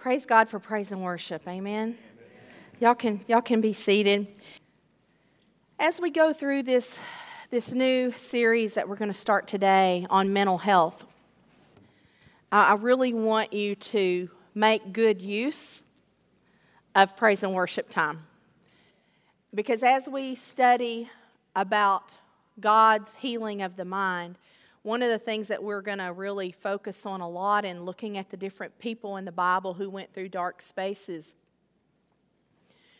Praise God for praise and worship. Amen. Y'all can y'all can be seated. As we go through this this new series that we're going to start today on mental health, I really want you to make good use of praise and worship time. Because as we study about God's healing of the mind, one of the things that we're going to really focus on a lot in looking at the different people in the Bible who went through dark spaces,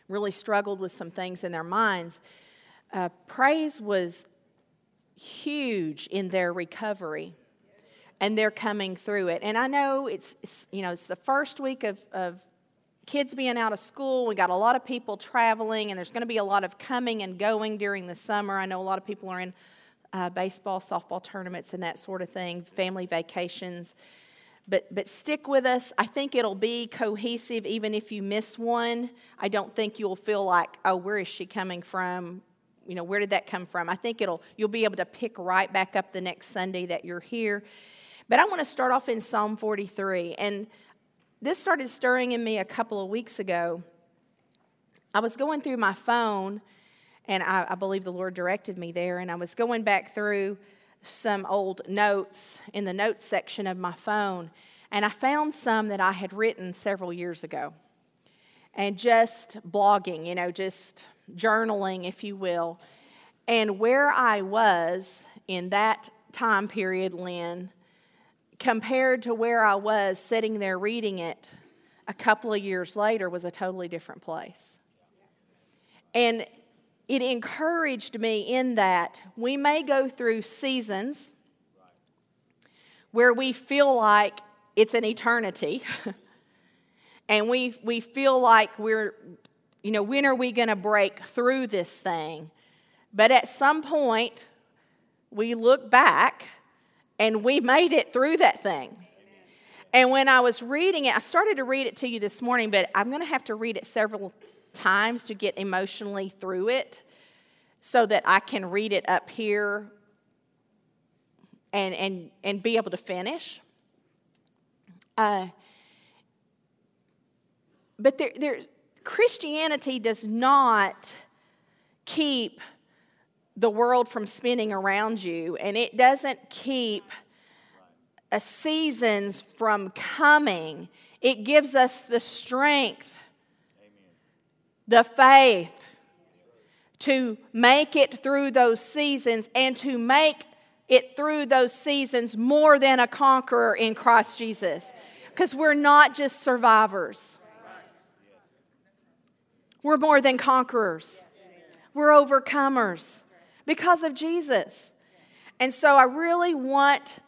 really struggled with some things in their minds. Uh, praise was huge in their recovery and they're coming through it. And I know it's, it's, you know it's the first week of, of kids being out of school. We got a lot of people traveling, and there's going to be a lot of coming and going during the summer. I know a lot of people are in uh, baseball, softball tournaments, and that sort of thing, family vacations. But, but stick with us. I think it'll be cohesive even if you miss one. I don't think you'll feel like, oh, where is she coming from? You know, where did that come from? I think it'll you'll be able to pick right back up the next Sunday that you're here. But I want to start off in Psalm 43. And this started stirring in me a couple of weeks ago. I was going through my phone and I, I believe the Lord directed me there. And I was going back through some old notes in the notes section of my phone, and I found some that I had written several years ago. And just blogging, you know, just journaling, if you will. And where I was in that time period, Lynn, compared to where I was sitting there reading it a couple of years later, was a totally different place. And it encouraged me in that we may go through seasons where we feel like it's an eternity and we, we feel like we're, you know, when are we going to break through this thing? But at some point, we look back and we made it through that thing. And when I was reading it, I started to read it to you this morning, but I'm going to have to read it several times to get emotionally through it so that I can read it up here and, and, and be able to finish. Uh, but there, there, Christianity does not keep the world from spinning around you, and it doesn't keep a seasons from coming. It gives us the strength, Amen. the faith to make it through those seasons and to make it through those seasons more than a conqueror in Christ Jesus. Because we're not just survivors, we're more than conquerors, we're overcomers because of Jesus. And so I really want.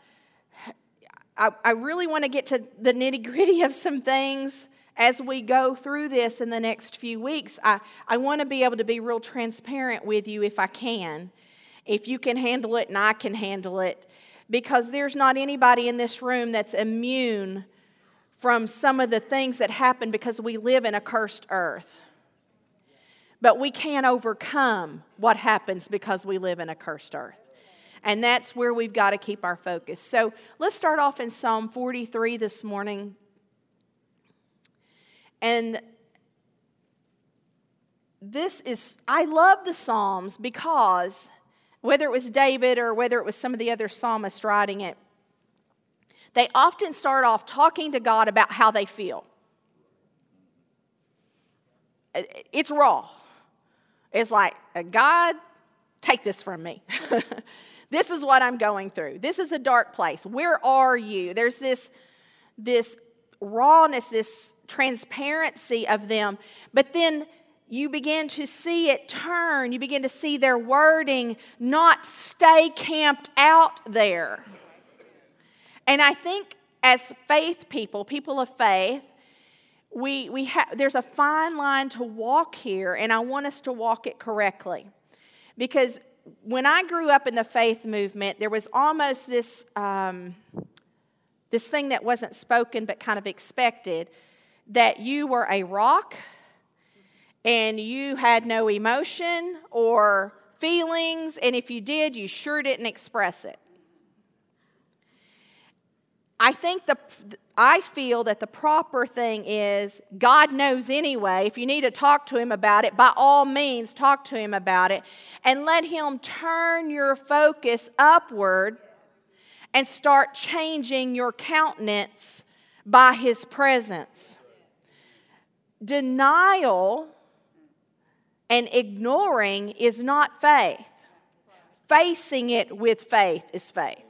I, I really want to get to the nitty gritty of some things as we go through this in the next few weeks, I, I want to be able to be real transparent with you if I can, if you can handle it and I can handle it, because there's not anybody in this room that's immune from some of the things that happen because we live in a cursed earth. But we can't overcome what happens because we live in a cursed earth. And that's where we've got to keep our focus. So let's start off in Psalm 43 this morning. And this is, I love the Psalms because whether it was David or whether it was some of the other psalmists writing it, they often start off talking to God about how they feel. It's raw. It's like, God, take this from me. this is what I'm going through. This is a dark place. Where are you? There's this, this rawness, this transparency of them. But then you begin to see it turn. You begin to see their wording not stay camped out there. And I think as faith people, people of faith, we, we ha- there's a fine line to walk here, and I want us to walk it correctly. Because when I grew up in the faith movement, there was almost this, um, this thing that wasn't spoken but kind of expected that you were a rock and you had no emotion or feelings, and if you did, you sure didn't express it. I think the I feel that the proper thing is God knows anyway. If you need to talk to Him about it, by all means, talk to Him about it and let Him turn your focus upward and start changing your countenance by His presence. Denial and ignoring is not faith, facing it with faith is faith.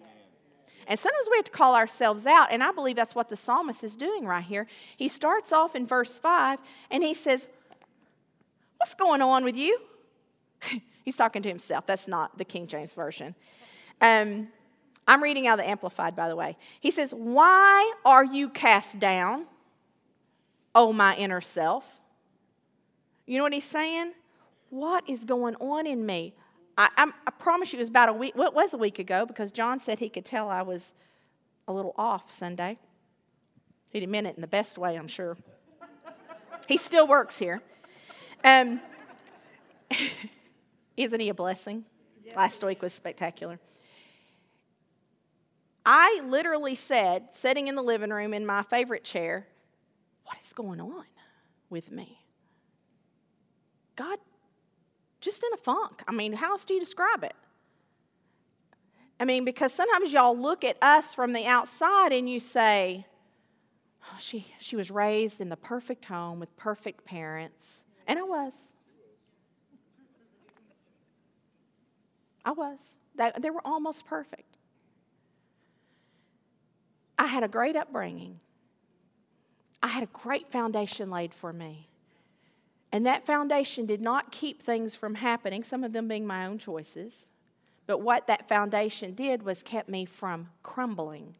And sometimes we have to call ourselves out, and I believe that's what the psalmist is doing right here. He starts off in verse 5 and he says, What's going on with you? He's talking to himself. That's not the King James Version. Um, I'm reading out of the Amplified, by the way. He says, Why are you cast down, O my inner self? You know what he's saying? What is going on in me? I, I, I promise you, it was about a week. Well, was a week ago because John said he could tell I was a little off Sunday. He didn't mean it in the best way, I'm sure. he still works here. Um, isn't he a blessing? Last week was spectacular. I literally said, sitting in the living room in my favorite chair, What is going on with me? God just in a funk. I mean, how else do you describe it? I mean, because sometimes y'all look at us from the outside and you say, oh, she, she was raised in the perfect home with perfect parents. And I was. I was. They were almost perfect. I had a great upbringing. I had a great foundation laid for me. And that foundation did not keep things from happening, some of them being my own choices. But what that foundation did was kept me from crumbling.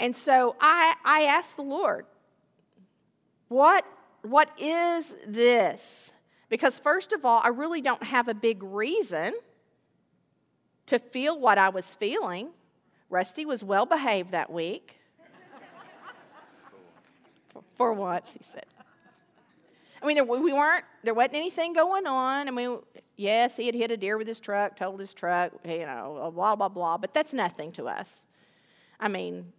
And so I, I asked the Lord, what, what is this? Because, first of all, I really don't have a big reason to feel what I was feeling. Rusty was well behaved that week for once, he said. I mean, there, we weren't, there wasn't anything going on. I mean, yes, he had hit a deer with his truck, totaled his truck, you know, blah, blah, blah, but that's nothing to us. I mean,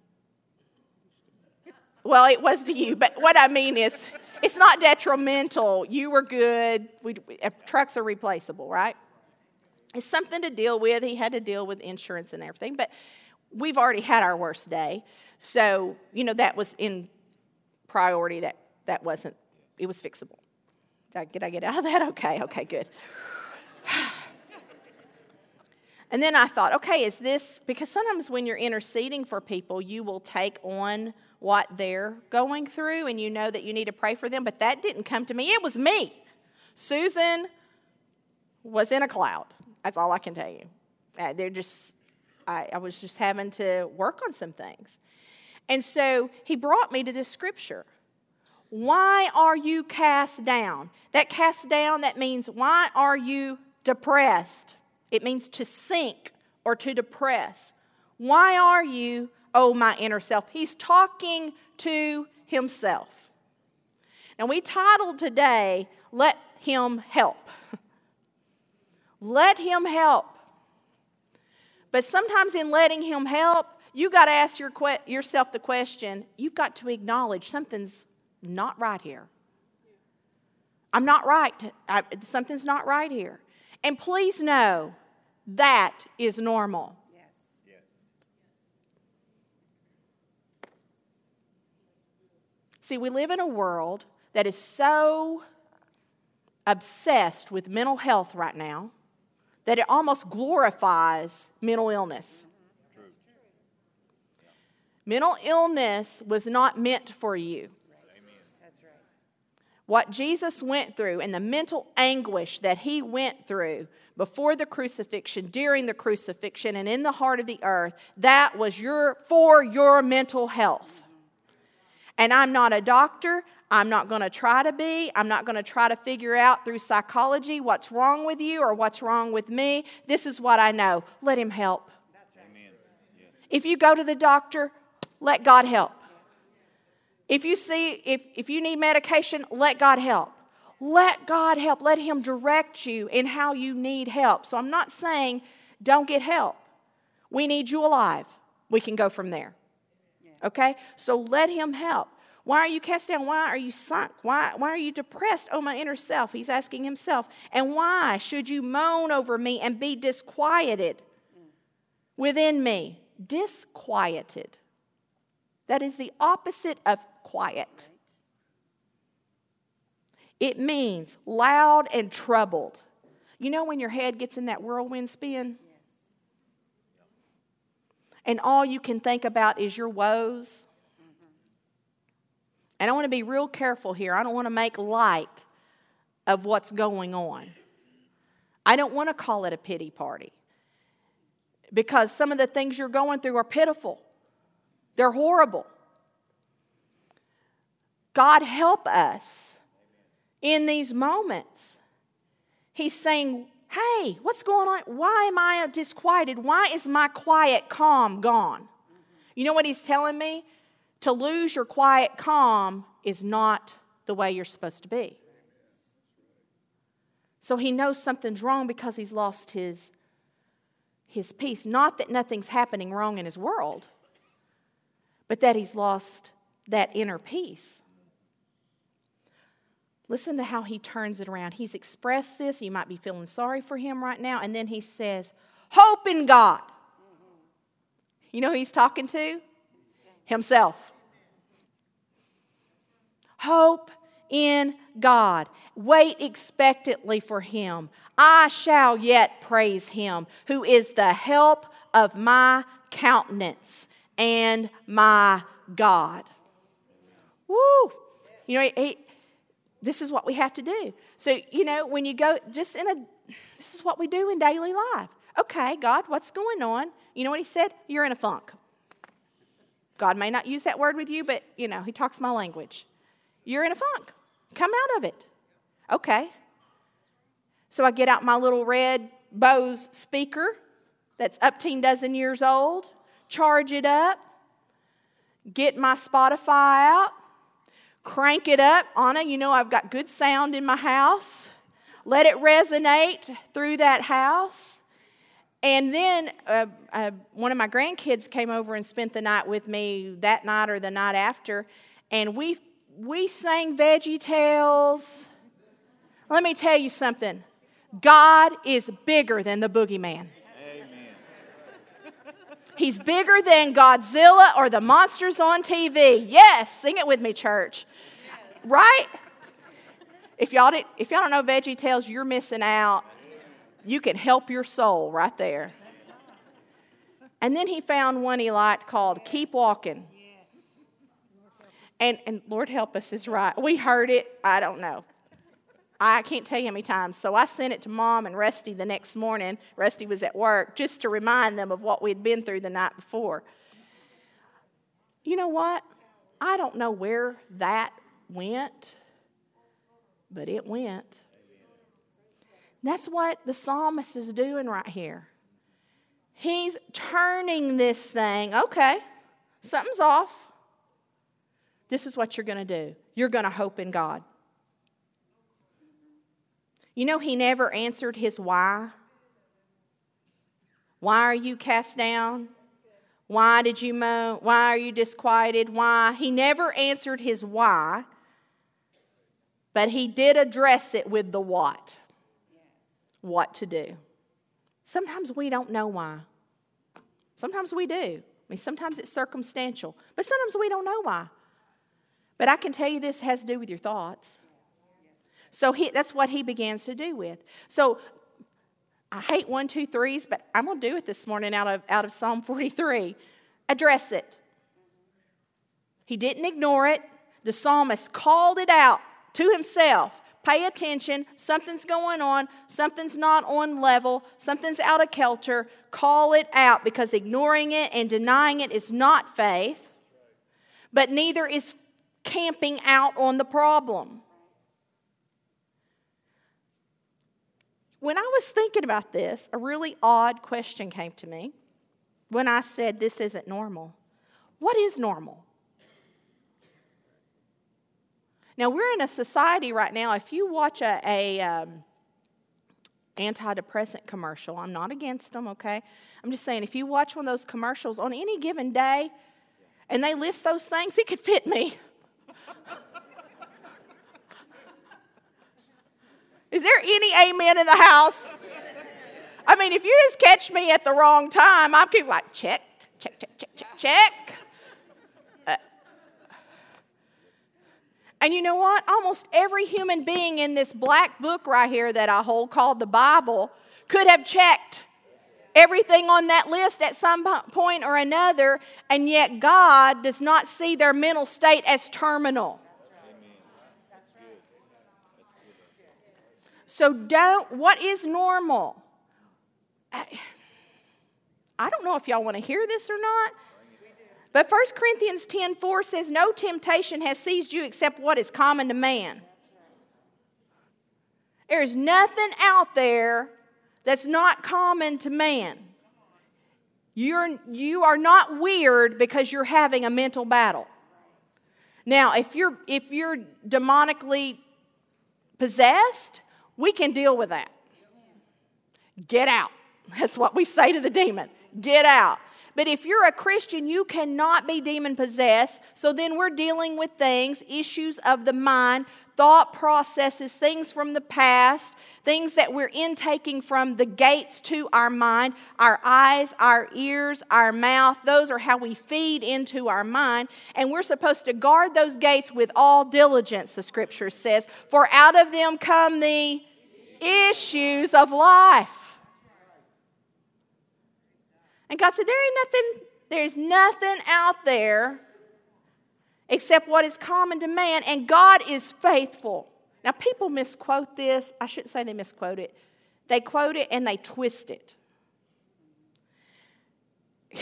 well, it was to you, but what I mean is, it's not detrimental. You were good. We, uh, trucks are replaceable, right? It's something to deal with. He had to deal with insurance and everything, but we've already had our worst day. So, you know, that was in priority that that wasn't, it was fixable. Did I, did I get out of that? Okay, okay, good. and then I thought, okay, is this, because sometimes when you're interceding for people, you will take on what they're going through and you know that you need to pray for them, but that didn't come to me. It was me. Susan was in a cloud. That's all I can tell you. Uh, they're just, I, I was just having to work on some things. And so he brought me to this scripture. Why are you cast down? That cast down, that means why are you depressed? It means to sink or to depress. Why are you, oh my inner self? He's talking to himself. Now, we titled today, Let Him Help. Let Him help. But sometimes in letting Him help, you got to ask your que- yourself the question you've got to acknowledge something's not right here. I'm not right. I, something's not right here. And please know that is normal. Yes. yes. See, we live in a world that is so obsessed with mental health right now that it almost glorifies mental illness. Mental illness was not meant for you. What Jesus went through and the mental anguish that he went through before the crucifixion, during the crucifixion, and in the heart of the earth, that was your, for your mental health. And I'm not a doctor. I'm not going to try to be. I'm not going to try to figure out through psychology what's wrong with you or what's wrong with me. This is what I know. Let him help. If you go to the doctor, let God help. If you see, if, if you need medication, let God help. Let God help. Let Him direct you in how you need help. So I'm not saying don't get help. We need you alive. we can go from there. Okay? So let him help. Why are you cast down? Why are you sunk? Why, why are you depressed, oh my inner self? He's asking himself. And why should you moan over me and be disquieted within me? Disquieted. That is the opposite of quiet. It means loud and troubled. You know when your head gets in that whirlwind spin? And all you can think about is your woes? And I want to be real careful here. I don't want to make light of what's going on. I don't want to call it a pity party because some of the things you're going through are pitiful, they're horrible. God, help us in these moments. He's saying, Hey, what's going on? Why am I disquieted? Why is my quiet calm gone? You know what he's telling me? To lose your quiet calm is not the way you're supposed to be. So he knows something's wrong because he's lost his, his peace. Not that nothing's happening wrong in his world, but that he's lost that inner peace. Listen to how he turns it around. He's expressed this. You might be feeling sorry for him right now. And then he says, Hope in God. You know who he's talking to? Himself. Hope in God. Wait expectantly for him. I shall yet praise him, who is the help of my countenance and my God. Woo! You know, he, this is what we have to do. So, you know, when you go just in a, this is what we do in daily life. Okay, God, what's going on? You know what he said? You're in a funk. God may not use that word with you, but, you know, he talks my language. You're in a funk. Come out of it. Okay. So I get out my little red Bose speaker that's up to dozen years old, charge it up, get my Spotify out, crank it up. Anna, you know I've got good sound in my house. Let it resonate through that house. And then uh, uh, one of my grandkids came over and spent the night with me that night or the night after, and we we sang Veggie Tales. Let me tell you something. God is bigger than the boogeyman. He's bigger than Godzilla or the monsters on TV. Yes, sing it with me, church. Right? If y'all, did, if y'all don't know Veggie Tales, you're missing out. You can help your soul right there. And then he found one he liked called Keep Walking. And, and Lord help us is right. We heard it, I don't know. I can't tell you how many times. So I sent it to mom and Rusty the next morning. Rusty was at work just to remind them of what we'd been through the night before. You know what? I don't know where that went, but it went. That's what the psalmist is doing right here. He's turning this thing. Okay, something's off. This is what you're going to do. You're going to hope in God. You know, he never answered his why. Why are you cast down? Why did you moan? Why are you disquieted? Why? He never answered his why, but he did address it with the what. What to do. Sometimes we don't know why. Sometimes we do. I mean, sometimes it's circumstantial, but sometimes we don't know why. But I can tell you this has to do with your thoughts. So he, that's what he begins to do with. So I hate one, two, threes, but I'm going to do it this morning out of, out of Psalm 43. Address it. He didn't ignore it. The psalmist called it out to himself. Pay attention. Something's going on. Something's not on level. Something's out of kilter. Call it out because ignoring it and denying it is not faith, but neither is camping out on the problem. When I was thinking about this, a really odd question came to me when I said this isn't normal. What is normal? Now, we're in a society right now, if you watch a, a, um, antidepressant commercial. I'm not against them, okay? I'm just saying if you watch one of those commercials on any given day and they list those things, it could fit me. Is there any amen in the house? I mean, if you just catch me at the wrong time, I'm keep like check, check, check, check, check, check. Uh, and you know what? Almost every human being in this black book right here that I hold called the Bible could have checked everything on that list at some point or another, and yet God does not see their mental state as terminal. So, don't, what is normal? I don't know if y'all want to hear this or not. But 1 Corinthians 10 4 says, No temptation has seized you except what is common to man. There is nothing out there that's not common to man. You're, you are not weird because you're having a mental battle. Now, if you're, if you're demonically possessed, we can deal with that. Get out. That's what we say to the demon get out. But if you're a Christian, you cannot be demon possessed. So then we're dealing with things, issues of the mind, thought processes, things from the past, things that we're intaking from the gates to our mind, our eyes, our ears, our mouth. Those are how we feed into our mind. And we're supposed to guard those gates with all diligence, the scripture says, for out of them come the issues of life. And God said, There ain't nothing, there's nothing out there except what is common to man, and God is faithful. Now, people misquote this. I shouldn't say they misquote it. They quote it and they twist it.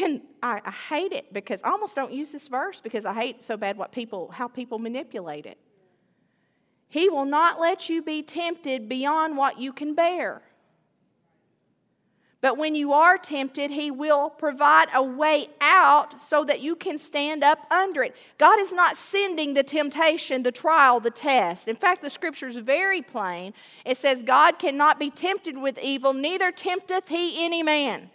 And I, I hate it because I almost don't use this verse because I hate so bad what people, how people manipulate it. He will not let you be tempted beyond what you can bear. But when you are tempted, He will provide a way out so that you can stand up under it. God is not sending the temptation, the trial, the test. In fact, the scripture is very plain. It says, God cannot be tempted with evil, neither tempteth He any man.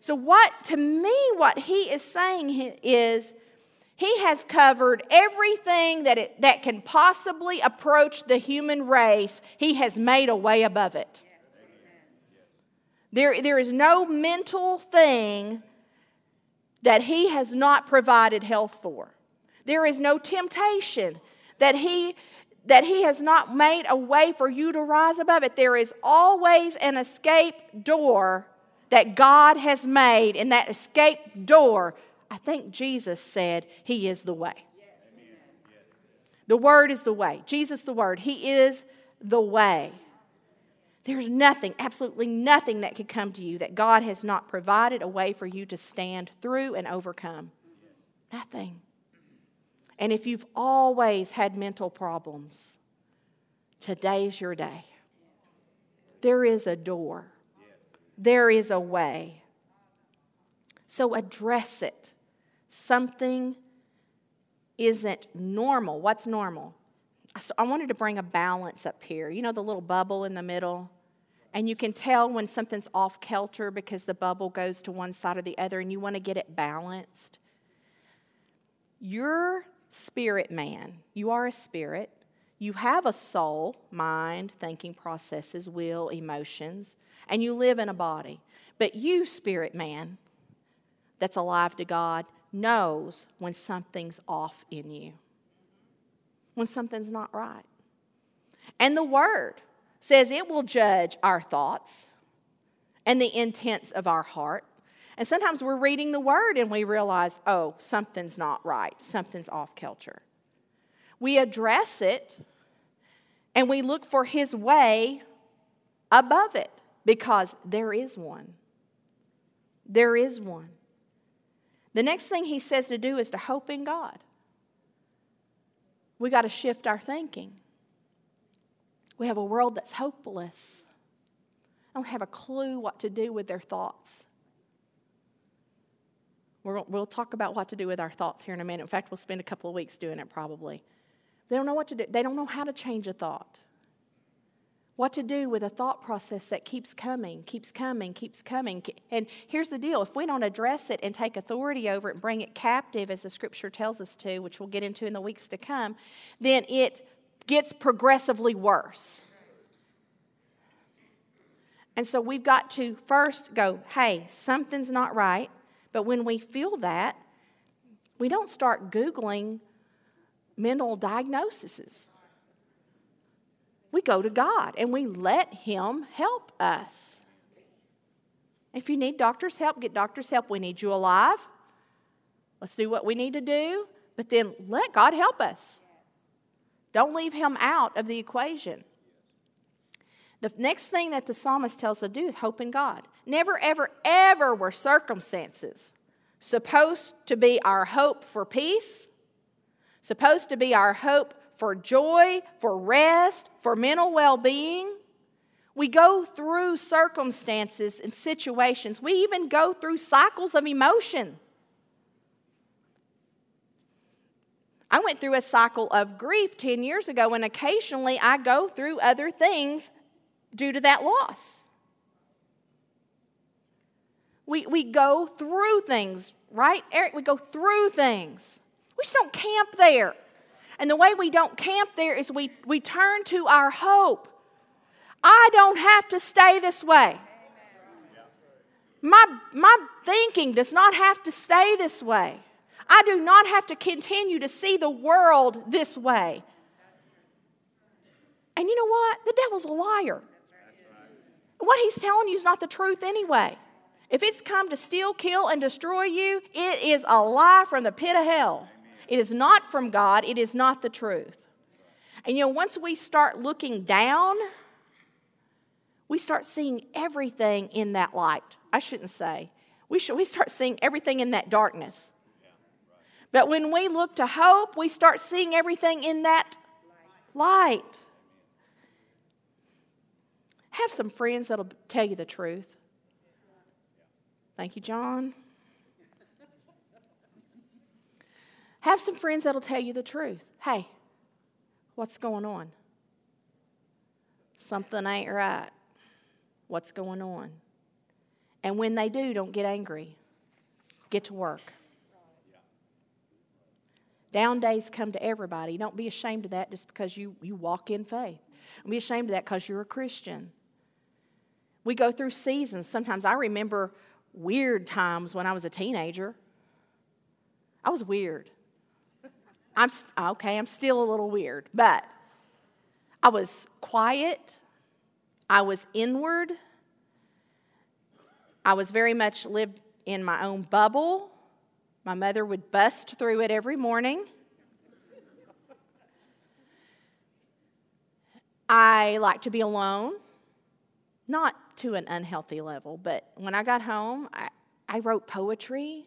So, what to me, what He is saying is, he has covered everything that, it, that can possibly approach the human race. He has made a way above it. There, there is no mental thing that He has not provided health for. There is no temptation that He that he has not made a way for you to rise above it. There is always an escape door that God has made, and that escape door, I think Jesus said, He is the way. The Word is the way. Jesus, the Word, He is the way. There's nothing, absolutely nothing that could come to you that God has not provided a way for you to stand through and overcome. Nothing. And if you've always had mental problems, today's your day. There is a door, there is a way. So address it. Something isn't normal. What's normal? I wanted to bring a balance up here. You know, the little bubble in the middle? And you can tell when something's off kilter because the bubble goes to one side or the other and you want to get it balanced. Your spirit man, you are a spirit. You have a soul, mind, thinking processes, will, emotions, and you live in a body. But you, spirit man, that's alive to God, knows when something's off in you, when something's not right. And the Word, says it will judge our thoughts and the intents of our heart. And sometimes we're reading the word and we realize, oh, something's not right, something's off kilter. We address it and we look for his way above it because there is one. There is one. The next thing he says to do is to hope in God. We got to shift our thinking. We have a world that's hopeless. I don't have a clue what to do with their thoughts. we will talk about what to do with our thoughts here in a minute. In fact, we'll spend a couple of weeks doing it probably. They don't know what to do, they don't know how to change a thought. what to do with a thought process that keeps coming, keeps coming, keeps coming. And here's the deal if we don't address it and take authority over it and bring it captive, as the scripture tells us to, which we'll get into in the weeks to come, then it gets progressively worse. And so we've got to first go, hey, something's not right. But when we feel that, we don't start Googling mental diagnoses we go to God and we let Him help us. If you need doctor's help, get doctor's help. We need you alive. Let's do what we need to do, but then let God help us. Don't leave Him out of the equation. The next thing that the psalmist tells us to do is hope in God. Never, ever, ever were circumstances supposed to be our hope for peace, supposed to be our hope for joy, for rest, for mental well being. We go through circumstances and situations. We even go through cycles of emotion. I went through a cycle of grief 10 years ago, and occasionally I go through other things due to that loss. We, we go through things, right, Eric? We go through things. We just don't camp there. And the way we don't camp there is we, we turn to our hope. I don't have to stay this way. My, my thinking does not have to stay this way. I do not have to continue to see the world this way. And you know what? The devil's a liar. What he's telling you is not the truth anyway. If it's come to steal, kill, and destroy you, it is a lie from the pit of hell. It is not from God, it is not the truth. And you know, once we start looking down, we start seeing everything in that light. I shouldn't say. We, should, we start seeing everything in that darkness. But when we look to hope, we start seeing everything in that light. Have some friends that'll tell you the truth. Thank you, John. Have some friends that'll tell you the truth. Hey, what's going on? Something ain't right. What's going on? And when they do, don't get angry. Get to work. Down days come to everybody. Don't be ashamed of that just because you, you walk in faith. Don't be ashamed of that because you're a Christian. We go through seasons. Sometimes I remember weird times when I was a teenager. I was weird. I'm okay, I'm still a little weird, but I was quiet. I was inward. I was very much lived in my own bubble. My mother would bust through it every morning. I like to be alone, not to an unhealthy level, but when I got home, I, I wrote poetry.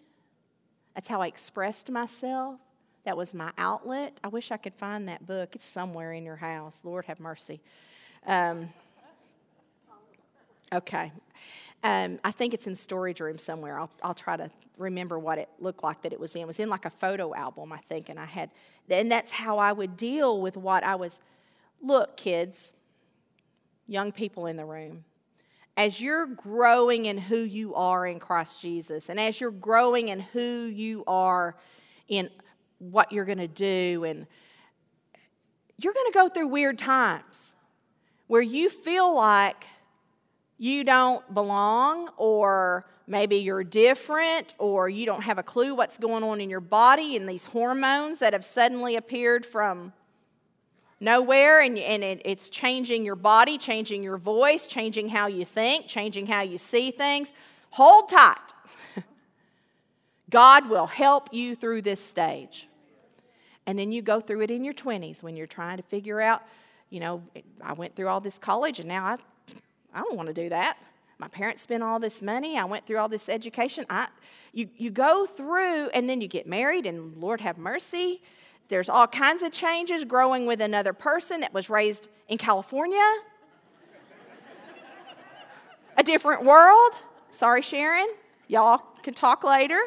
That's how I expressed myself. That was my outlet. I wish I could find that book. It's somewhere in your house. Lord have mercy. Um, okay. Um, I think it's in storage room somewhere. I'll, I'll try to remember what it looked like that it was in. It was in like a photo album, I think, and I had, and that's how I would deal with what I was. Look, kids, young people in the room, as you're growing in who you are in Christ Jesus, and as you're growing in who you are in what you're going to do. And you're going to go through weird times where you feel like you don't belong, or maybe you're different, or you don't have a clue what's going on in your body and these hormones that have suddenly appeared from nowhere and, and it, it's changing your body, changing your voice, changing how you think, changing how you see things. Hold tight. God will help you through this stage. And then you go through it in your 20s when you're trying to figure out, you know, I went through all this college and now I, I don't want to do that. My parents spent all this money. I went through all this education. I, you, you go through and then you get married, and Lord have mercy. There's all kinds of changes growing with another person that was raised in California. A different world. Sorry, Sharon. Y'all can talk later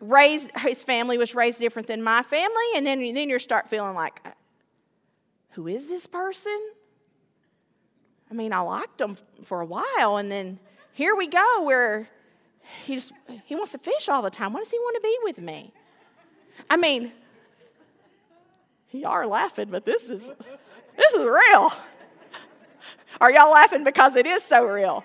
raised his family was raised different than my family and then then you start feeling like uh, who is this person I mean, I liked him for a while, and then here we go where he just he wants to fish all the time. Why does he want to be with me? I mean, you are laughing, but this is this is real. Are y'all laughing because it is so real?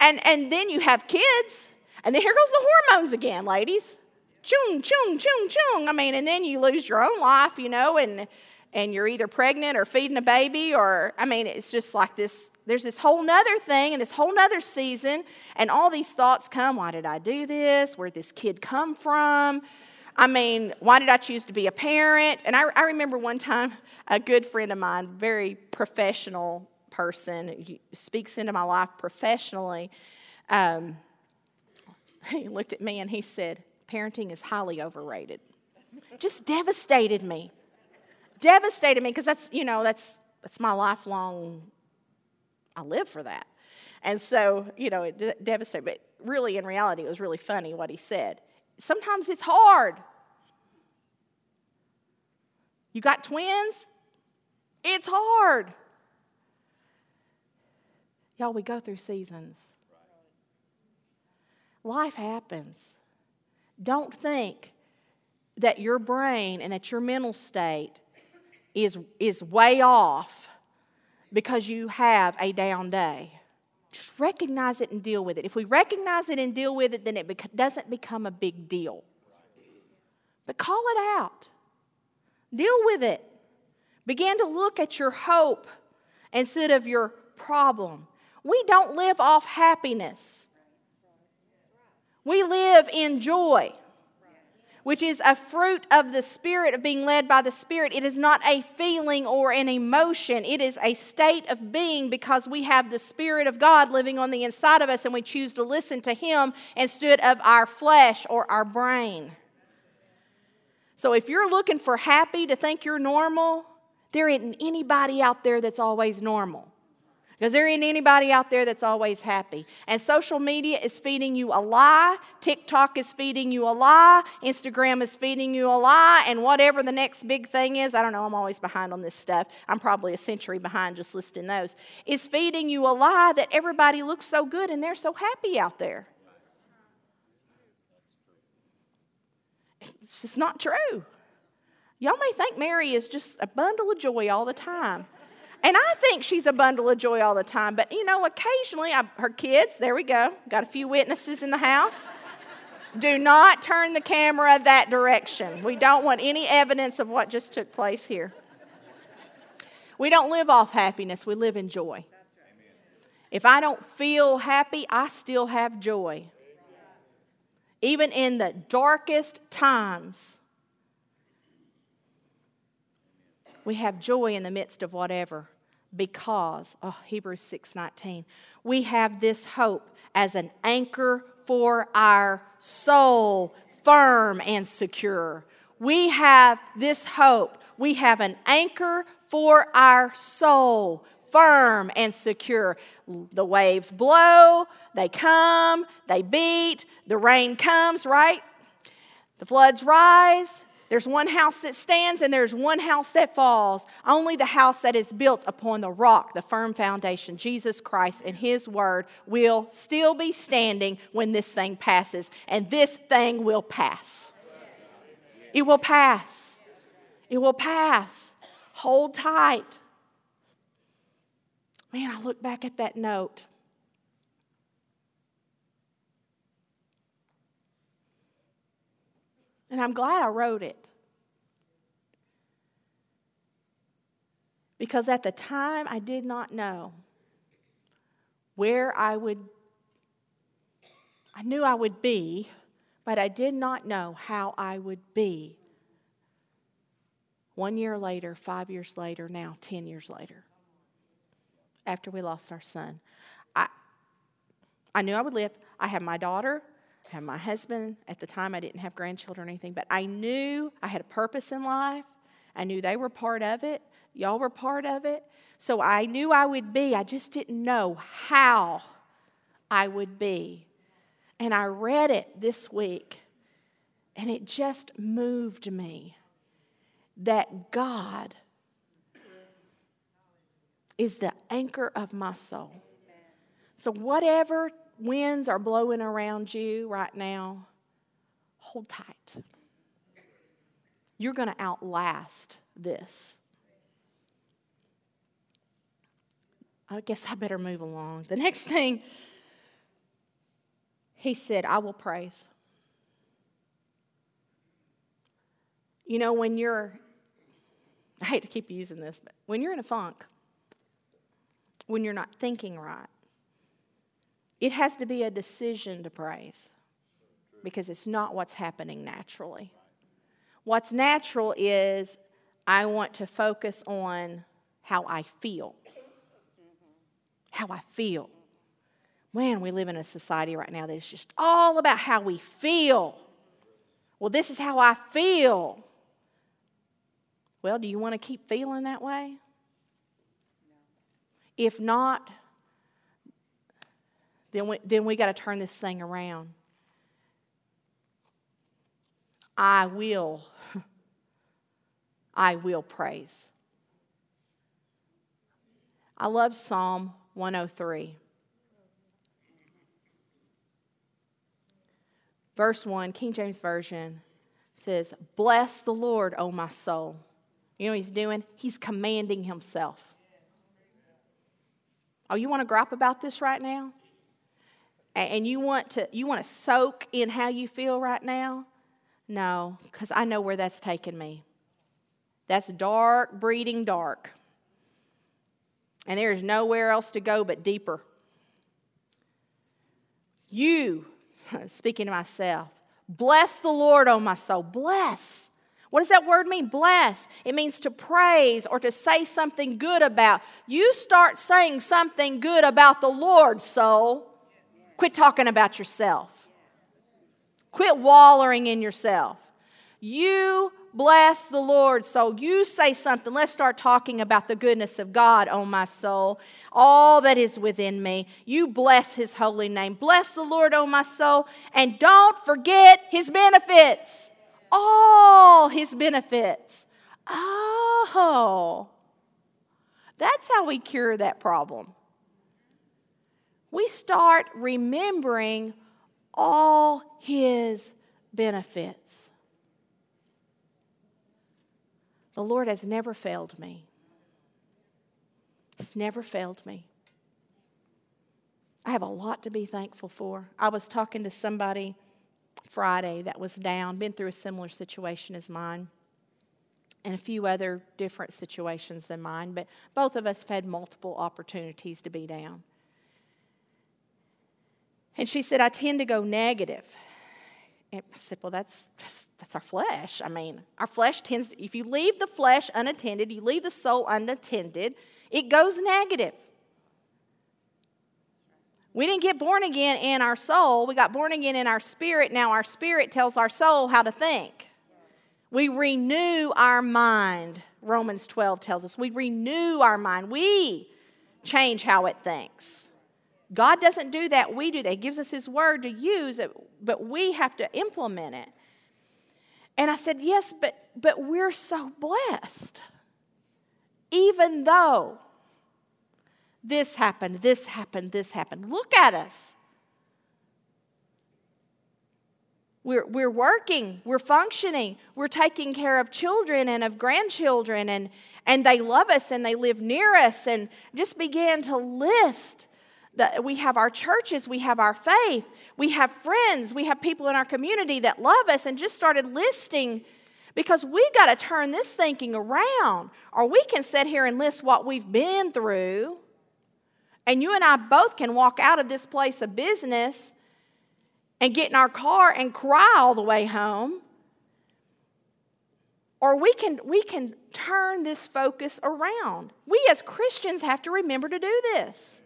And and then you have kids, and then here goes the hormones again, ladies. Chung, chung, chung, chung. I mean, and then you lose your own life, you know, and and you're either pregnant or feeding a baby, or I mean, it's just like this. There's this whole nother thing and this whole nother season, and all these thoughts come. Why did I do this? where did this kid come from? I mean, why did I choose to be a parent? And I, I remember one time a good friend of mine, very professional person, speaks into my life professionally. Um, he looked at me and he said, Parenting is highly overrated. Just devastated me devastated me because that's, you know, that's, that's my lifelong, I live for that. And so, you know, it devastated, but really in reality, it was really funny what he said. Sometimes it's hard. You got twins? It's hard. Y'all, we go through seasons. Life happens. Don't think that your brain and that your mental state is, is way off because you have a down day. Just recognize it and deal with it. If we recognize it and deal with it, then it bec- doesn't become a big deal. But call it out, deal with it. Begin to look at your hope instead of your problem. We don't live off happiness, we live in joy which is a fruit of the Spirit, of being led by the Spirit. It is not a feeling or an emotion, it is a state of being because we have the Spirit of God living on the inside of us and we choose to listen to Him instead of our flesh or our brain. So if you're looking for happy to think you're normal, there isn't anybody out there that's always normal. Because there ain't anybody out there that's always happy. And social media is feeding you a lie. TikTok is feeding you a lie. Instagram is feeding you a lie. And whatever the next big thing is, I don't know, I'm always behind on this stuff. I'm probably a century behind just listing those. Is feeding you a lie that everybody looks so good and they're so happy out there. It's just not true. Y'all may think Mary is just a bundle of joy all the time. And I think she's a bundle of joy all the time. But, you know, occasionally, I, her kids, there we go, got a few witnesses in the house. Do not turn the camera that direction. We don't want any evidence of what just took place here. We don't live off happiness, we live in joy. If I don't feel happy, I still have joy. Even in the darkest times, We have joy in the midst of whatever because oh Hebrews 6:19 we have this hope as an anchor for our soul firm and secure. We have this hope. We have an anchor for our soul firm and secure. The waves blow, they come, they beat, the rain comes, right? The floods rise, there's one house that stands and there's one house that falls. Only the house that is built upon the rock, the firm foundation, Jesus Christ and His Word, will still be standing when this thing passes. And this thing will pass. It will pass. It will pass. Hold tight. Man, I look back at that note. And I'm glad I wrote it. Because at the time, I did not know where I would, I knew I would be, but I did not know how I would be. One year later, five years later, now 10 years later, after we lost our son. I, I knew I would live. I have my daughter, I had my husband. At the time, I didn't have grandchildren or anything, but I knew I had a purpose in life. I knew they were part of it. Y'all were part of it. So I knew I would be. I just didn't know how I would be. And I read it this week, and it just moved me that God is the anchor of my soul. So, whatever winds are blowing around you right now, hold tight. You're going to outlast this. I guess I better move along. The next thing, he said, I will praise. You know, when you're, I hate to keep using this, but when you're in a funk, when you're not thinking right, it has to be a decision to praise because it's not what's happening naturally. What's natural is I want to focus on how I feel. How I feel. Man, we live in a society right now that is just all about how we feel. Well, this is how I feel. Well, do you want to keep feeling that way? If not, then we, then we got to turn this thing around. I will, I will praise. I love Psalm 103. Verse 1, King James Version says, Bless the Lord, O my soul. You know what he's doing? He's commanding himself. Oh, you want to gripe about this right now? And you want to you want to soak in how you feel right now? No, because I know where that's taken me. That's dark, breeding dark. And there is nowhere else to go but deeper. You, speaking to myself, bless the Lord, oh my soul. Bless. What does that word mean? Bless. It means to praise or to say something good about. You start saying something good about the Lord, soul. Quit talking about yourself. Quit wallowing in yourself. You bless the Lord. So you say something. Let's start talking about the goodness of God, oh my soul, all that is within me. You bless his holy name. Bless the Lord, oh my soul, and don't forget his benefits all his benefits. Oh, that's how we cure that problem. We start remembering all his benefits. The Lord has never failed me. He's never failed me. I have a lot to be thankful for. I was talking to somebody Friday that was down, been through a similar situation as mine, and a few other different situations than mine, but both of us have had multiple opportunities to be down. And she said, I tend to go negative. And I said, Well, that's, that's, that's our flesh. I mean, our flesh tends to, if you leave the flesh unattended, you leave the soul unattended, it goes negative. We didn't get born again in our soul, we got born again in our spirit. Now, our spirit tells our soul how to think. We renew our mind, Romans 12 tells us. We renew our mind. We change how it thinks. God doesn't do that, we do that. He gives us His word to use, but we have to implement it. And I said, Yes, but, but we're so blessed. Even though this happened, this happened, this happened. Look at us. We're, we're working, we're functioning, we're taking care of children and of grandchildren, and, and they love us and they live near us. And just began to list that we have our churches, we have our faith, we have friends, we have people in our community that love us, and just started listing because we've got to turn this thinking around, or we can sit here and list what we've been through and you and I both can walk out of this place of business and get in our car and cry all the way home. Or we can, we can turn this focus around. We as Christians have to remember to do this.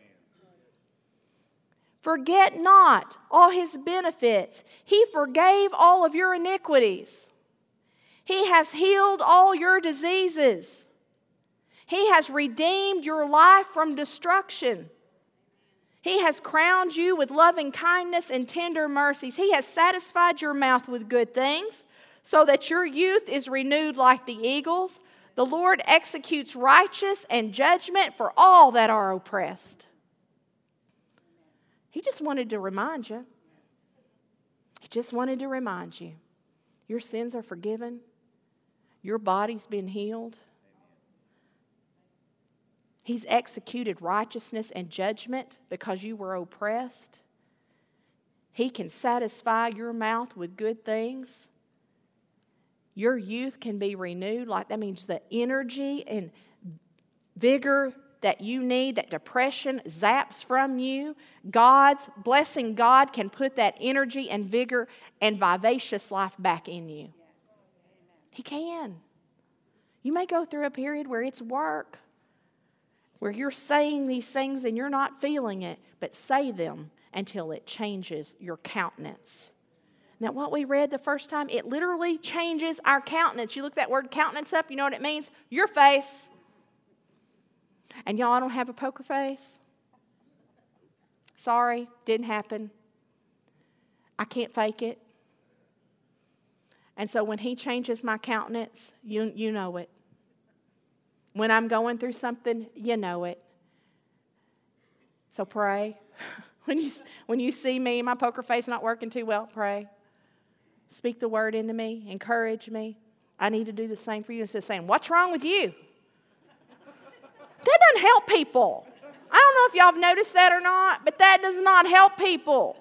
Forget not all his benefits. He forgave all of your iniquities. He has healed all your diseases. He has redeemed your life from destruction. He has crowned you with loving kindness and tender mercies. He has satisfied your mouth with good things, so that your youth is renewed like the eagles. The Lord executes righteous and judgment for all that are oppressed. He just wanted to remind you. He just wanted to remind you your sins are forgiven, your body's been healed. He's executed righteousness and judgment because you were oppressed. He can satisfy your mouth with good things. Your youth can be renewed. Like that means the energy and vigor that you need, that depression zaps from you. God's blessing, God can put that energy and vigor and vivacious life back in you. He can. You may go through a period where it's work, where you're saying these things and you're not feeling it, but say them until it changes your countenance. Now, what we read the first time, it literally changes our countenance. You look that word countenance up, you know what it means? Your face. And y'all, I don't have a poker face. Sorry, didn't happen. I can't fake it. And so when he changes my countenance, you, you know it. When I'm going through something, you know it. So pray. when, you, when you see me, my poker face not working too well, pray. Speak the word into me, encourage me. I need to do the same for you instead of saying, What's wrong with you? That doesn't help people. I don't know if y'all have noticed that or not, but that does not help people.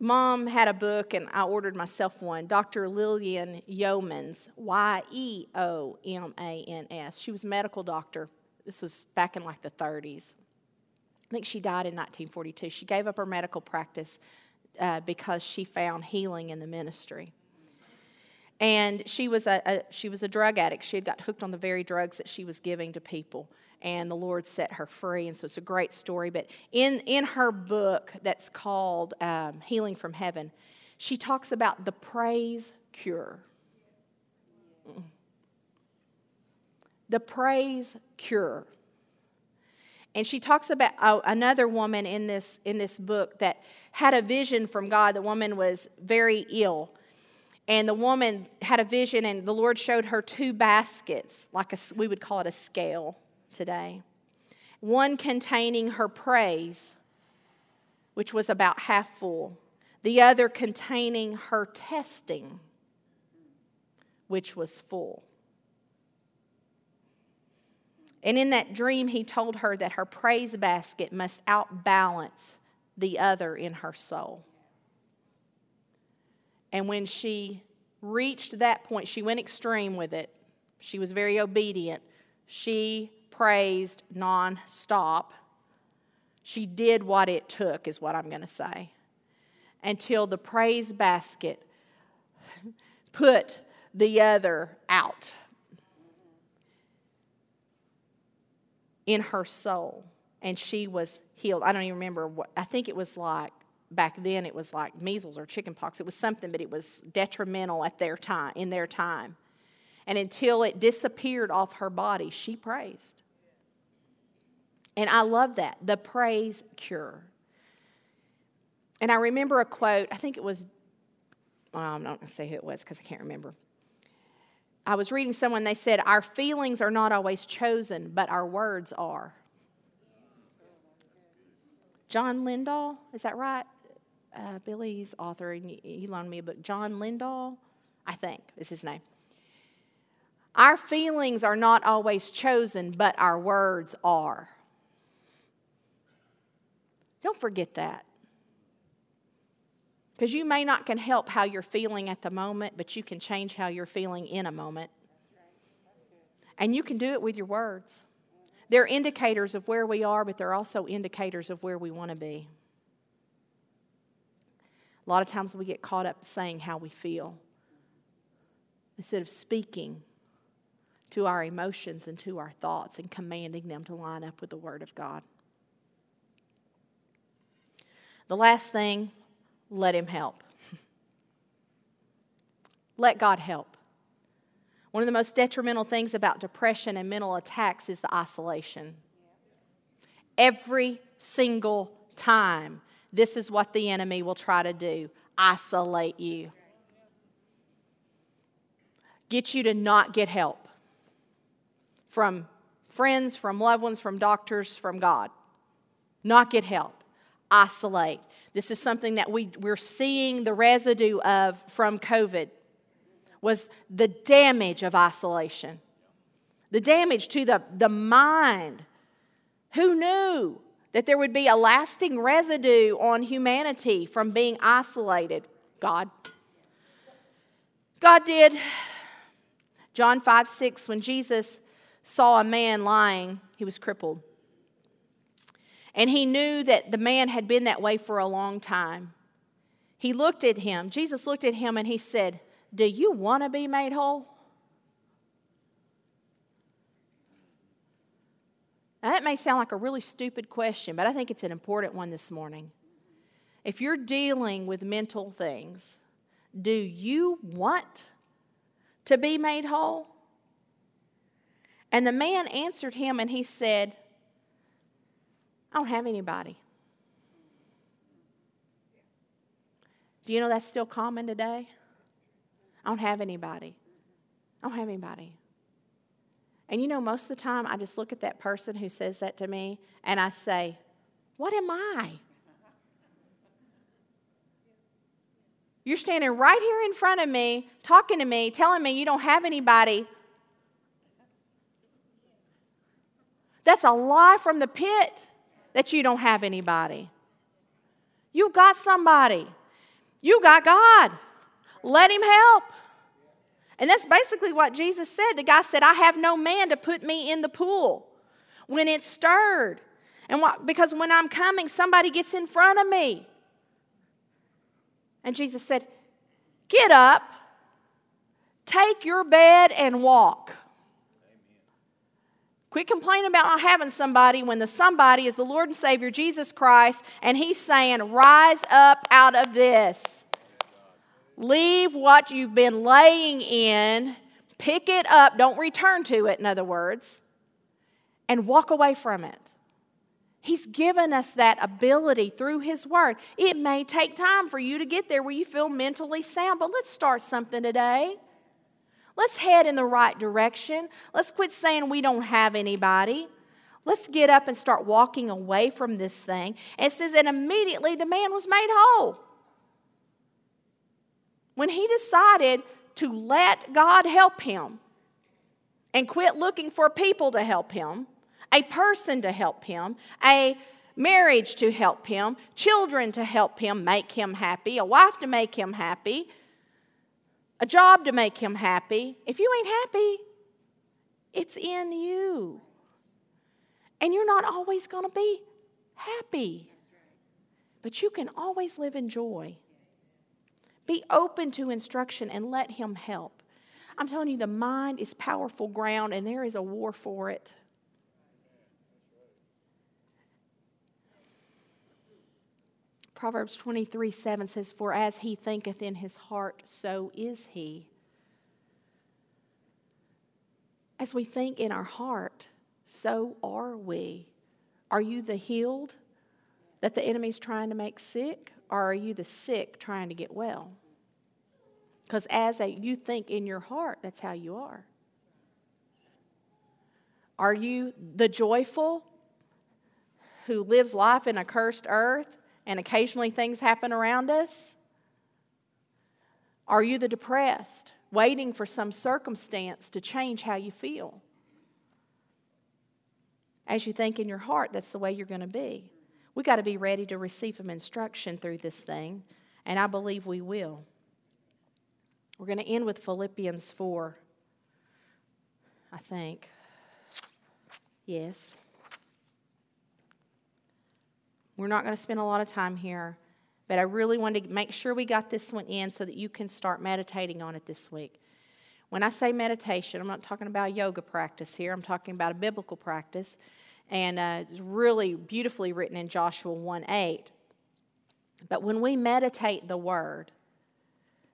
Mom had a book, and I ordered myself one. Dr. Lillian Yeomans, Y E O M A N S. She was a medical doctor. This was back in like the 30s. I think she died in 1942. She gave up her medical practice uh, because she found healing in the ministry. And she was a, a, she was a drug addict. She had got hooked on the very drugs that she was giving to people and the Lord set her free. And so it's a great story. But in, in her book that's called um, Healing from Heaven, she talks about the praise cure. The praise cure. And she talks about uh, another woman in this, in this book that had a vision from God. The woman was very ill. And the woman had a vision, and the Lord showed her two baskets, like a, we would call it a scale today. One containing her praise, which was about half full, the other containing her testing, which was full. And in that dream, he told her that her praise basket must outbalance the other in her soul. And when she reached that point, she went extreme with it. She was very obedient. She praised nonstop. She did what it took, is what I'm going to say, until the praise basket put the other out in her soul, and she was healed. I don't even remember what, I think it was like back then it was like measles or chickenpox. It was something, but it was detrimental at their time, in their time. And until it disappeared off her body, she praised. And I love that the praise cure. And I remember a quote, I think it was, well, I'm not going to say who it was because I can't remember. I was reading someone, they said, Our feelings are not always chosen, but our words are. John Lindahl, is that right? Uh, Billy's author, he loaned me a book. John Lindahl, I think is his name. Our feelings are not always chosen, but our words are. Don't forget that. Because you may not can help how you're feeling at the moment, but you can change how you're feeling in a moment. And you can do it with your words. They're indicators of where we are, but they're also indicators of where we want to be. A lot of times we get caught up saying how we feel instead of speaking to our emotions and to our thoughts and commanding them to line up with the Word of God. The last thing, let Him help. let God help. One of the most detrimental things about depression and mental attacks is the isolation. Every single time this is what the enemy will try to do isolate you, get you to not get help from friends, from loved ones, from doctors, from God. Not get help, isolate. This is something that we, we're seeing the residue of from COVID was the damage of isolation. The damage to the, the mind. Who knew that there would be a lasting residue on humanity from being isolated? God. God did. John 5 6, when Jesus saw a man lying, he was crippled. And he knew that the man had been that way for a long time. He looked at him, Jesus looked at him, and he said, Do you want to be made whole? Now, that may sound like a really stupid question, but I think it's an important one this morning. If you're dealing with mental things, do you want to be made whole? And the man answered him and he said, I don't have anybody. Do you know that's still common today? I don't have anybody. I don't have anybody. And you know, most of the time, I just look at that person who says that to me and I say, What am I? You're standing right here in front of me, talking to me, telling me you don't have anybody. That's a lie from the pit that you don't have anybody. You've got somebody. You got God. Let Him help. And that's basically what Jesus said. The guy said, I have no man to put me in the pool when it's stirred. And what, because when I'm coming, somebody gets in front of me. And Jesus said, Get up, take your bed, and walk. Quit complaining about not having somebody when the somebody is the Lord and Savior Jesus Christ, and He's saying, Rise up out of this. Leave what you've been laying in, pick it up, don't return to it, in other words, and walk away from it. He's given us that ability through His Word. It may take time for you to get there where you feel mentally sound, but let's start something today. Let's head in the right direction. Let's quit saying we don't have anybody. Let's get up and start walking away from this thing. And it says, and immediately the man was made whole. When he decided to let God help him and quit looking for people to help him, a person to help him, a marriage to help him, children to help him make him happy, a wife to make him happy, a job to make him happy. If you ain't happy, it's in you. And you're not always going to be happy, but you can always live in joy. Be open to instruction and let him help. I'm telling you, the mind is powerful ground, and there is a war for it. Proverbs 23 7 says, For as he thinketh in his heart, so is he. As we think in our heart, so are we. Are you the healed that the enemy's trying to make sick, or are you the sick trying to get well? Because as a, you think in your heart, that's how you are. Are you the joyful who lives life in a cursed earth and occasionally things happen around us? Are you the depressed, waiting for some circumstance to change how you feel? As you think in your heart, that's the way you're going to be. We got to be ready to receive some instruction through this thing, and I believe we will. We're going to end with Philippians 4, I think. Yes. We're not going to spend a lot of time here, but I really wanted to make sure we got this one in so that you can start meditating on it this week. When I say meditation, I'm not talking about yoga practice here, I'm talking about a biblical practice. And uh, it's really beautifully written in Joshua 1 8. But when we meditate the word,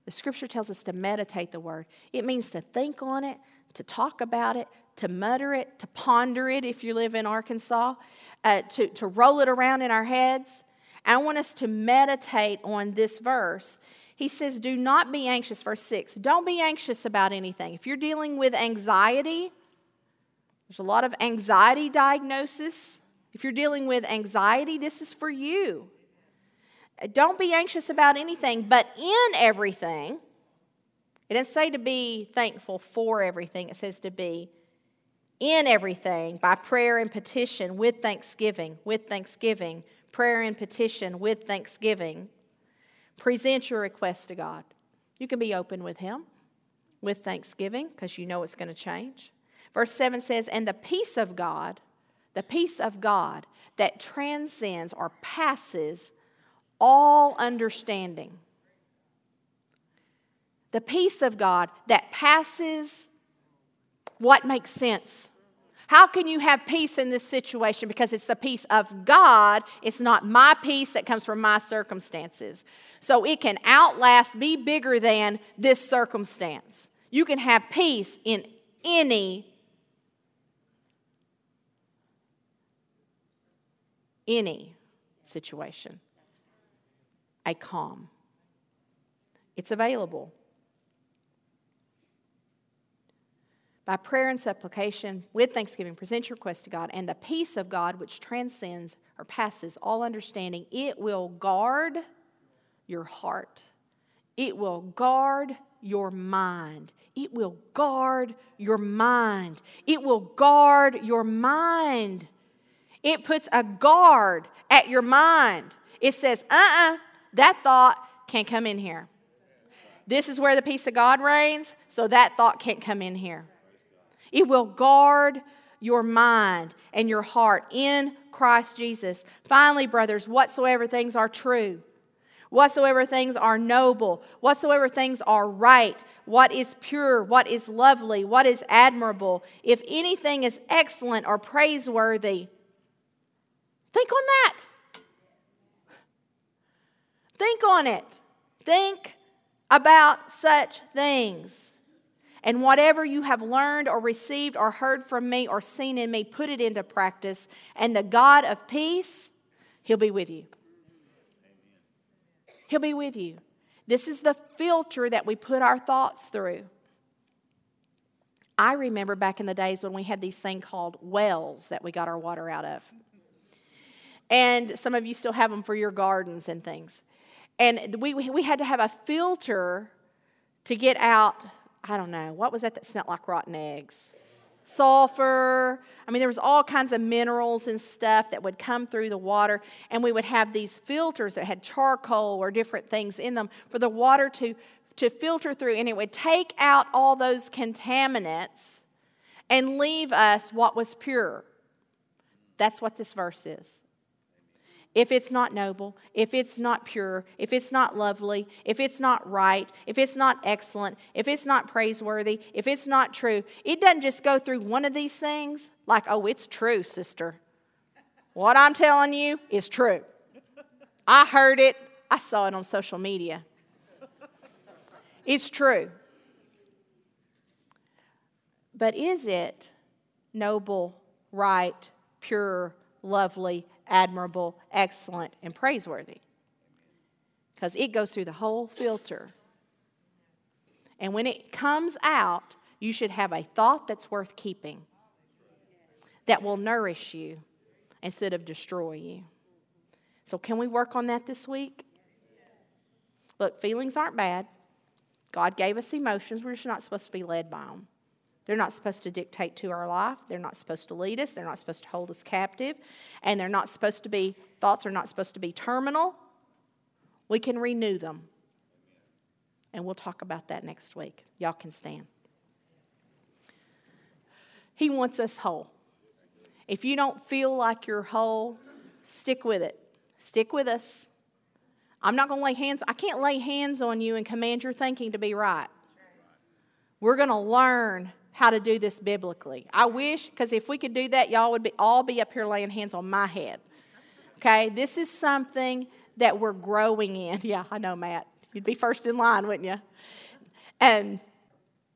the scripture tells us to meditate the word. It means to think on it, to talk about it, to mutter it, to ponder it if you live in Arkansas, uh, to, to roll it around in our heads. I want us to meditate on this verse. He says, Do not be anxious, verse 6. Don't be anxious about anything. If you're dealing with anxiety, there's a lot of anxiety diagnosis. If you're dealing with anxiety, this is for you. Uh, don't be anxious about anything, but in everything, it doesn't say to be thankful for everything, it says to be in everything by prayer and petition with thanksgiving, with thanksgiving, prayer and petition with thanksgiving. Present your request to God. You can be open with Him with thanksgiving because you know it's going to change. Verse 7 says, And the peace of God, the peace of God that transcends or passes all understanding. The peace of God that passes what makes sense. How can you have peace in this situation? Because it's the peace of God. It's not my peace that comes from my circumstances. So it can outlast, be bigger than this circumstance. You can have peace in any any situation. A calm. It's available. By prayer and supplication, with thanksgiving, present your request to God, and the peace of God, which transcends or passes all understanding, it will guard your heart. It will guard your mind. It will guard your mind. It will guard your mind. It puts a guard at your mind. It says, uh uh-uh, uh, that thought can't come in here. This is where the peace of God reigns, so that thought can't come in here. It will guard your mind and your heart in Christ Jesus. Finally, brothers, whatsoever things are true, whatsoever things are noble, whatsoever things are right, what is pure, what is lovely, what is admirable, if anything is excellent or praiseworthy, think on that. Think on it. Think about such things. And whatever you have learned or received or heard from me or seen in me, put it into practice. And the God of peace, He'll be with you. He'll be with you. This is the filter that we put our thoughts through. I remember back in the days when we had these things called wells that we got our water out of. And some of you still have them for your gardens and things. And we, we had to have a filter to get out I don't know, what was that that smelled like rotten eggs? Sulfur. I mean, there was all kinds of minerals and stuff that would come through the water, and we would have these filters that had charcoal or different things in them for the water to, to filter through, and it would take out all those contaminants and leave us what was pure. That's what this verse is if it's not noble, if it's not pure, if it's not lovely, if it's not right, if it's not excellent, if it's not praiseworthy, if it's not true, it doesn't just go through one of these things like, oh, it's true, sister. What I'm telling you is true. I heard it, I saw it on social media. It's true. But is it noble, right, pure, lovely, admirable, excellent, and praiseworthy. Because it goes through the whole filter. And when it comes out, you should have a thought that's worth keeping, that will nourish you instead of destroy you. So, can we work on that this week? Look, feelings aren't bad. God gave us emotions. We're just not supposed to be led by them. They're not supposed to dictate to our life. They're not supposed to lead us. They're not supposed to hold us captive. And they're not supposed to be, thoughts are not supposed to be terminal. We can renew them. And we'll talk about that next week. Y'all can stand. He wants us whole. If you don't feel like you're whole, stick with it. Stick with us. I'm not going to lay hands, I can't lay hands on you and command your thinking to be right. We're going to learn how to do this biblically. I wish, because if we could do that, y'all would be, all be up here laying hands on my head. Okay, this is something that we're growing in. Yeah, I know, Matt. You'd be first in line, wouldn't you? And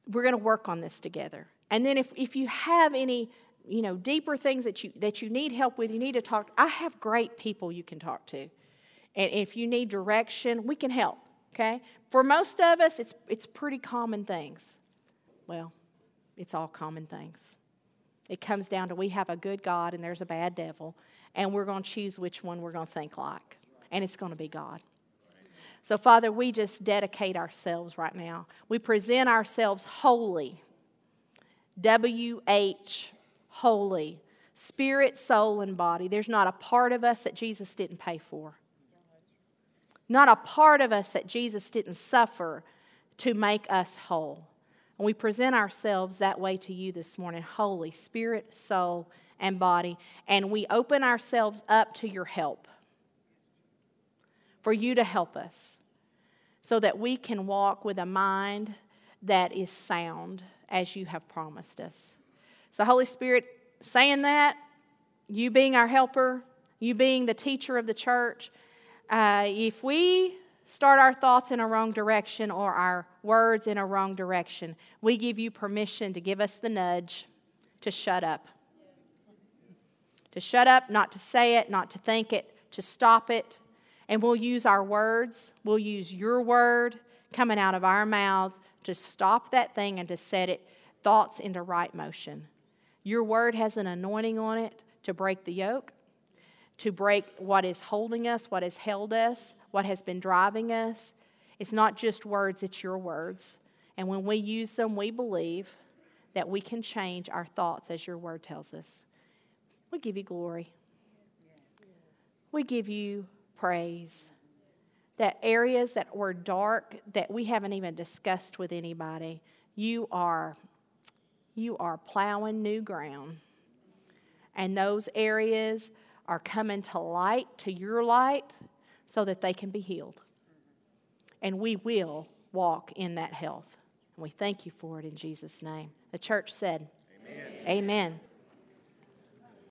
we're going to work on this together. And then if, if you have any, you know, deeper things that you that you need help with, you need to talk. I have great people you can talk to. And if you need direction, we can help, okay? For most of us, it's, it's pretty common things. Well, it's all common things. It comes down to we have a good God and there's a bad devil, and we're going to choose which one we're going to think like. And it's going to be God. So, Father, we just dedicate ourselves right now. We present ourselves wholly. W H, holy. Spirit, soul, and body. There's not a part of us that Jesus didn't pay for. Not a part of us that Jesus didn't suffer to make us whole. And we present ourselves that way to you this morning holy, spirit, soul, and body. And we open ourselves up to your help for you to help us so that we can walk with a mind that is sound as you have promised us. So, Holy Spirit, saying that, you being our helper, you being the teacher of the church, uh, if we start our thoughts in a wrong direction or our words in a wrong direction, we give you permission to give us the nudge to shut up. To shut up, not to say it, not to think it, to stop it. And we'll use our words, we'll use your word coming out of our mouths to stop that thing and to set it thoughts into right motion. Your word has an anointing on it to break the yoke, to break what is holding us, what has held us, what has been driving us. It's not just words, it's your words. And when we use them, we believe that we can change our thoughts as your word tells us. We give you glory. We give you praise. That areas that were dark that we haven't even discussed with anybody, you are you are plowing new ground. And those areas are coming to light, to your light, so that they can be healed. And we will walk in that health. And we thank you for it in Jesus' name. The church said, Amen. Amen.